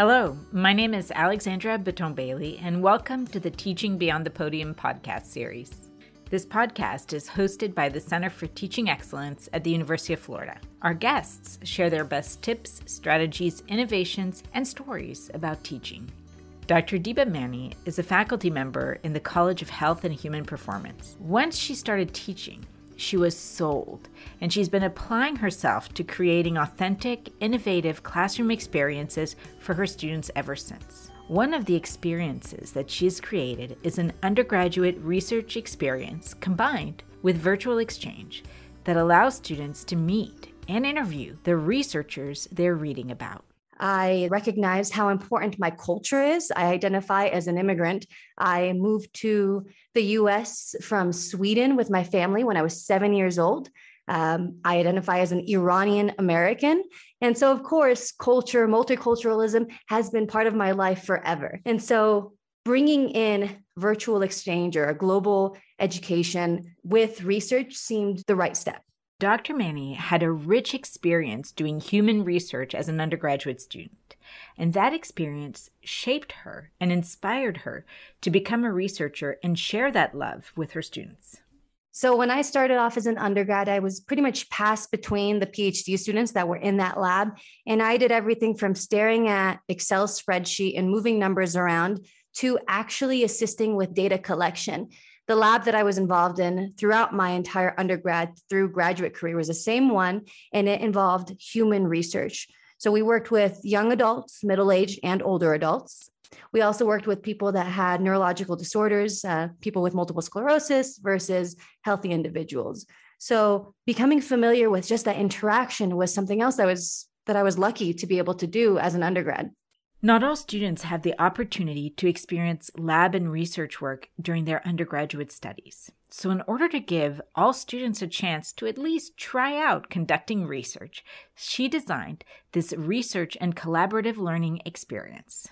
Hello, my name is Alexandra Bitton Bailey, and welcome to the Teaching Beyond the Podium podcast series. This podcast is hosted by the Center for Teaching Excellence at the University of Florida. Our guests share their best tips, strategies, innovations, and stories about teaching. Dr. Diba Mani is a faculty member in the College of Health and Human Performance. Once she started teaching, she was sold, and she's been applying herself to creating authentic, innovative classroom experiences for her students ever since. One of the experiences that she's created is an undergraduate research experience combined with virtual exchange that allows students to meet and interview the researchers they're reading about. I recognize how important my culture is. I identify as an immigrant. I moved to the US from Sweden with my family when I was seven years old. Um, I identify as an Iranian American. And so, of course, culture, multiculturalism has been part of my life forever. And so, bringing in virtual exchange or a global education with research seemed the right step. Dr. Mani had a rich experience doing human research as an undergraduate student, and that experience shaped her and inspired her to become a researcher and share that love with her students. So, when I started off as an undergrad, I was pretty much passed between the PhD students that were in that lab. And I did everything from staring at Excel spreadsheet and moving numbers around to actually assisting with data collection the lab that I was involved in throughout my entire undergrad through graduate career was the same one, and it involved human research. So we worked with young adults, middle aged, and older adults. We also worked with people that had neurological disorders, uh, people with multiple sclerosis versus healthy individuals. So becoming familiar with just that interaction was something else that was that I was lucky to be able to do as an undergrad. Not all students have the opportunity to experience lab and research work during their undergraduate studies. So, in order to give all students a chance to at least try out conducting research, she designed this research and collaborative learning experience.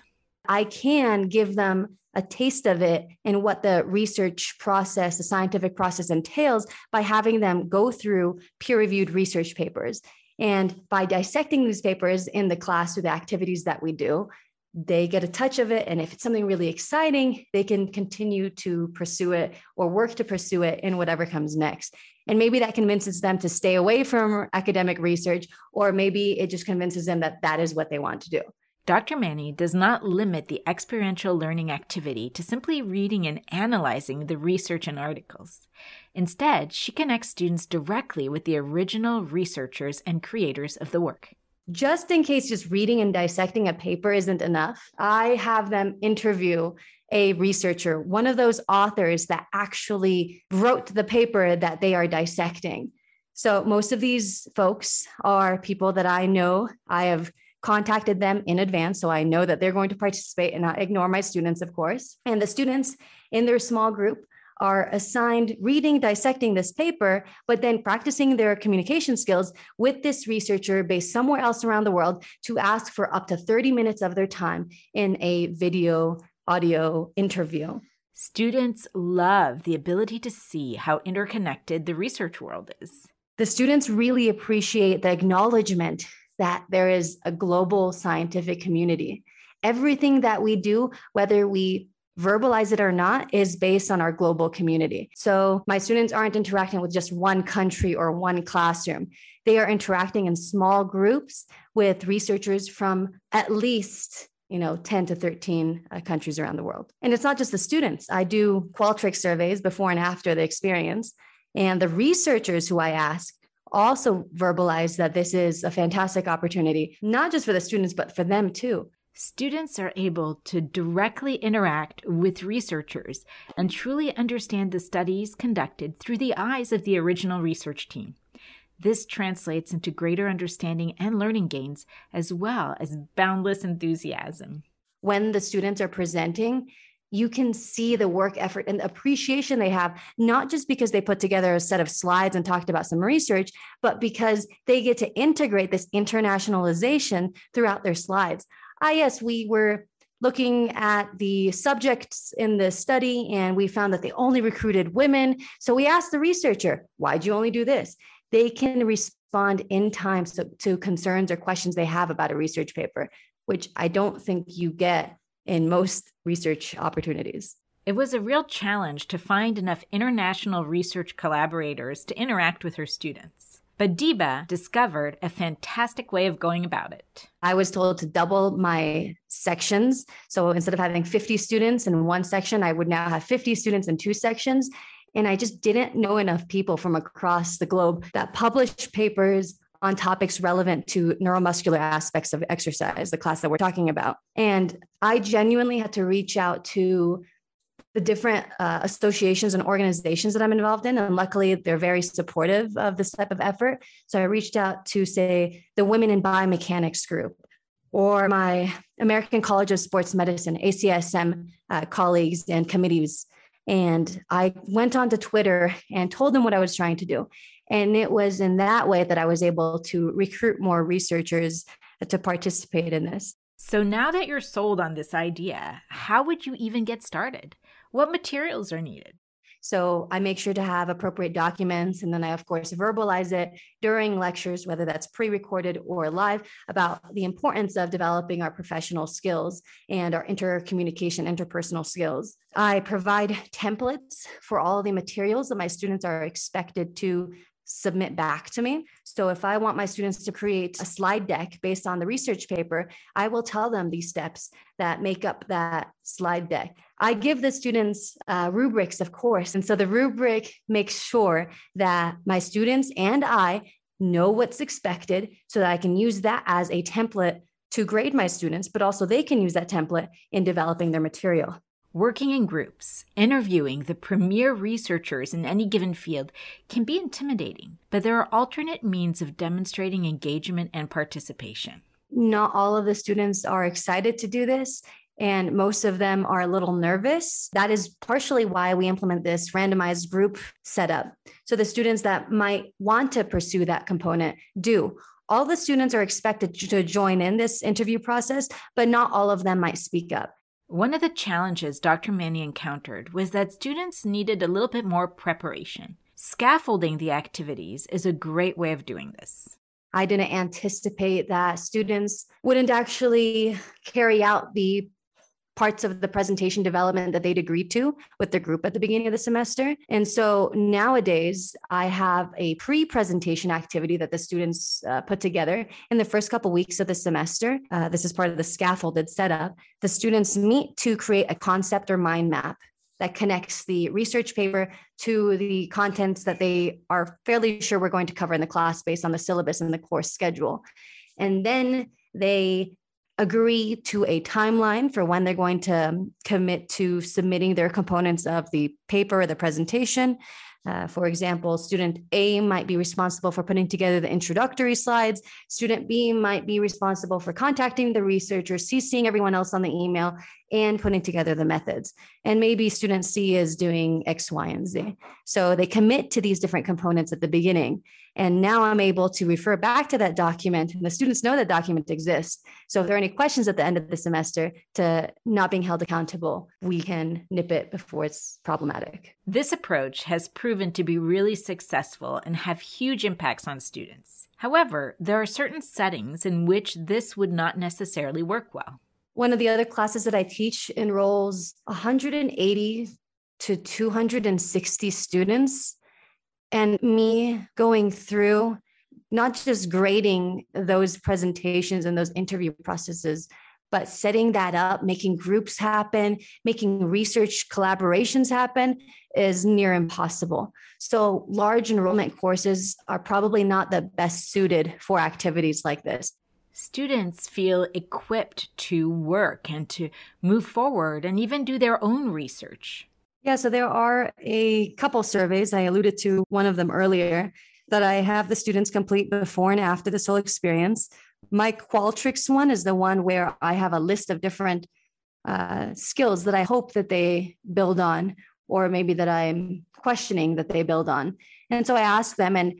I can give them a taste of it and what the research process, the scientific process entails by having them go through peer reviewed research papers. And by dissecting these papers in the class through the activities that we do, they get a touch of it. And if it's something really exciting, they can continue to pursue it or work to pursue it in whatever comes next. And maybe that convinces them to stay away from academic research, or maybe it just convinces them that that is what they want to do. Dr. Mani does not limit the experiential learning activity to simply reading and analyzing the research and articles. Instead, she connects students directly with the original researchers and creators of the work. Just in case just reading and dissecting a paper isn't enough, I have them interview a researcher, one of those authors that actually wrote the paper that they are dissecting. So, most of these folks are people that I know. I have contacted them in advance. So I know that they're going to participate and not ignore my students, of course. And the students in their small group are assigned reading, dissecting this paper, but then practicing their communication skills with this researcher based somewhere else around the world to ask for up to 30 minutes of their time in a video audio interview. Students love the ability to see how interconnected the research world is. The students really appreciate the acknowledgement that there is a global scientific community. Everything that we do, whether we verbalize it or not, is based on our global community. So my students aren't interacting with just one country or one classroom. They are interacting in small groups with researchers from at least you know 10 to 13 uh, countries around the world and it's not just the students i do qualtrics surveys before and after the experience and the researchers who i ask also verbalize that this is a fantastic opportunity, not just for the students, but for them too. Students are able to directly interact with researchers and truly understand the studies conducted through the eyes of the original research team. This translates into greater understanding and learning gains, as well as boundless enthusiasm. When the students are presenting, you can see the work effort and the appreciation they have, not just because they put together a set of slides and talked about some research, but because they get to integrate this internationalization throughout their slides. Ah, yes, we were looking at the subjects in the study and we found that they only recruited women. So we asked the researcher, why'd you only do this? They can respond in time to, to concerns or questions they have about a research paper which I don't think you get in most research opportunities. It was a real challenge to find enough international research collaborators to interact with her students. But Diba discovered a fantastic way of going about it. I was told to double my sections. So instead of having 50 students in one section, I would now have 50 students in two sections. And I just didn't know enough people from across the globe that published papers on topics relevant to neuromuscular aspects of exercise, the class that we're talking about. And I genuinely had to reach out to the different uh, associations and organizations that I'm involved in. And luckily, they're very supportive of this type of effort. So I reached out to, say, the Women in Biomechanics group or my American College of Sports Medicine, ACSM uh, colleagues and committees. And I went onto Twitter and told them what I was trying to do. And it was in that way that I was able to recruit more researchers to participate in this. So now that you're sold on this idea, how would you even get started? What materials are needed? So I make sure to have appropriate documents. And then I, of course, verbalize it during lectures, whether that's pre recorded or live, about the importance of developing our professional skills and our intercommunication, interpersonal skills. I provide templates for all the materials that my students are expected to submit back to me. So if I want my students to create a slide deck based on the research paper, I will tell them these steps that make up that slide deck. I give the students uh, rubrics, of course. And so the rubric makes sure that my students and I know what's expected so that I can use that as a template to grade my students, but also they can use that template in developing their material. Working in groups, interviewing the premier researchers in any given field can be intimidating, but there are alternate means of demonstrating engagement and participation. Not all of the students are excited to do this, and most of them are a little nervous. That is partially why we implement this randomized group setup. So the students that might want to pursue that component do. All the students are expected to join in this interview process, but not all of them might speak up. One of the challenges Dr. Mani encountered was that students needed a little bit more preparation. Scaffolding the activities is a great way of doing this. I didn't anticipate that students wouldn't actually carry out the parts of the presentation development that they'd agreed to with the group at the beginning of the semester. And so nowadays, I have a pre presentation activity that the students uh, put together in the first couple weeks of the semester. Uh, this is part of the scaffolded setup. The students meet to create a concept or mind map that connects the research paper to the contents that they are fairly sure we're going to cover in the class based on the syllabus and the course schedule. And then they agree to a timeline for when they're going to commit to submitting their components of the paper or the presentation. Uh, for example, student A might be responsible for putting together the introductory slides. Student B might be responsible for contacting the researcher, CCing everyone else on the email, and putting together the methods. And maybe student C is doing X, Y, and Z. So they commit to these different components at the beginning. And now I'm able to refer back to that document, and the students know that document exists. So if there are any questions at the end of the semester to not being held accountable, we can nip it before it's problematic. This approach has proven to be really successful and have huge impacts on students. However, there are certain settings in which this would not necessarily work well. One of the other classes that I teach enrolls 180 to 260 students and me going through not just grading those presentations and those interview processes but setting that up making groups happen making research collaborations happen is near impossible. So large enrollment courses are probably not the best suited for activities like this. Students feel equipped to work and to move forward and even do their own research yeah, so there are a couple surveys. I alluded to one of them earlier that I have the students complete before and after this whole experience. My Qualtrics one is the one where I have a list of different uh, skills that I hope that they build on, or maybe that I'm questioning that they build on. And so I ask them, and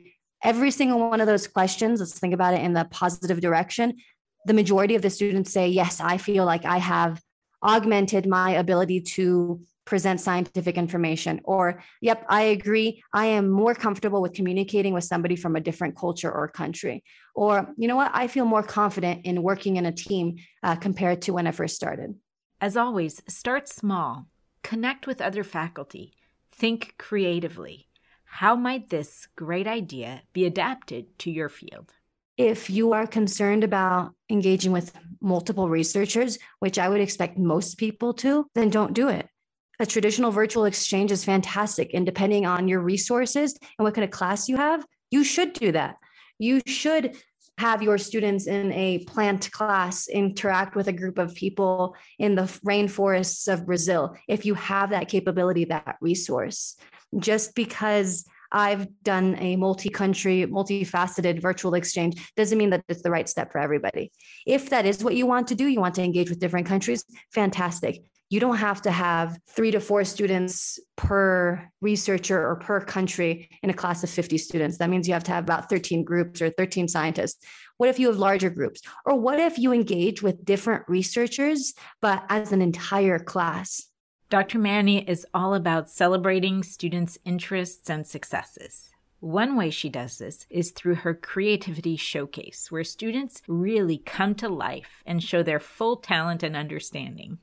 every single one of those questions, let's think about it in the positive direction. The majority of the students say, Yes, I feel like I have augmented my ability to present scientific information. Or, yep, I agree. I am more comfortable with communicating with somebody from a different culture or country. Or, you know what? I feel more confident in working in a team uh, compared to when I first started. As always, start small, connect with other faculty, think creatively. How might this great idea be adapted to your field? If you are concerned about engaging with multiple researchers, which I would expect most people to, then don't do it. A traditional virtual exchange is fantastic. And depending on your resources and what kind of class you have, you should do that. You should have your students in a plant class interact with a group of people in the rainforests of Brazil if you have that capability, that resource. Just because I've done a multi-country, multifaceted virtual exchange doesn't mean that it's the right step for everybody. If that is what you want to do, you want to engage with different countries, fantastic. You don't have to have three to four students per researcher or per country in a class of 50 students. That means you have to have about 13 groups or 13 scientists. What if you have larger groups? Or what if you engage with different researchers, but as an entire class? Dr. Mani is all about celebrating students' interests and successes. One way she does this is through her Creativity Showcase, where students really come to life and show their full talent and understanding.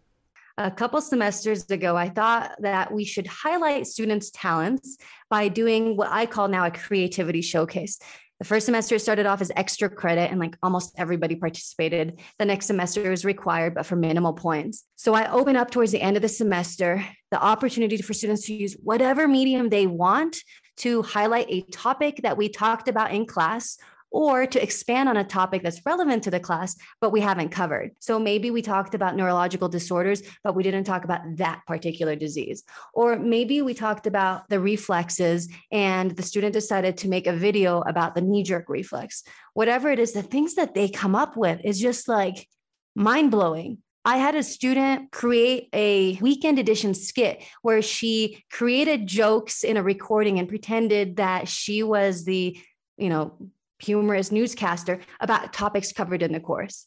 A couple semesters ago, I thought that we should highlight students' talents by doing what I call now a creativity showcase. The first semester started off as extra credit and like almost everybody participated. The next semester was required, but for minimal points. So I open up towards the end of the semester the opportunity for students to use whatever medium they want to highlight a topic that we talked about in class or to expand on a topic that's relevant to the class, but we haven't covered. So maybe we talked about neurological disorders, but we didn't talk about that particular disease. Or maybe we talked about the reflexes and the student decided to make a video about the knee jerk reflex. Whatever it is, the things that they come up with is just like mind blowing. I had a student create a weekend edition skit where she created jokes in a recording and pretended that she was the, you know, humorous newscaster about topics covered in the course.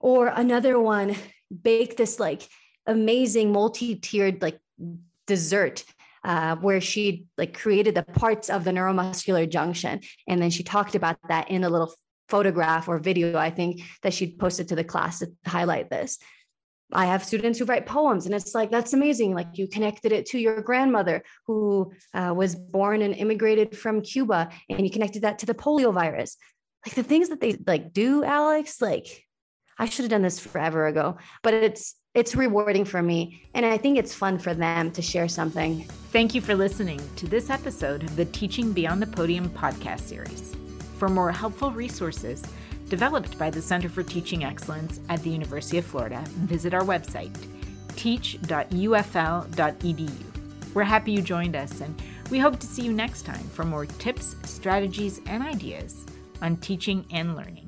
Or another one, bake this like amazing multi-tiered like dessert uh, where she like created the parts of the neuromuscular junction and then she talked about that in a little photograph or video i think that she posted to the class to highlight this I have students who write poems, and it's like that's amazing. Like you connected it to your grandmother who uh, was born and immigrated from Cuba, and you connected that to the polio virus. Like the things that they like do, Alex. Like I should have done this forever ago, but it's it's rewarding for me, and I think it's fun for them to share something. Thank you for listening to this episode of the Teaching Beyond the Podium podcast series. For more helpful resources developed by the Center for Teaching Excellence at the University of Florida, visit our website, teach.ufl.edu. We're happy you joined us, and we hope to see you next time for more tips, strategies, and ideas on teaching and learning.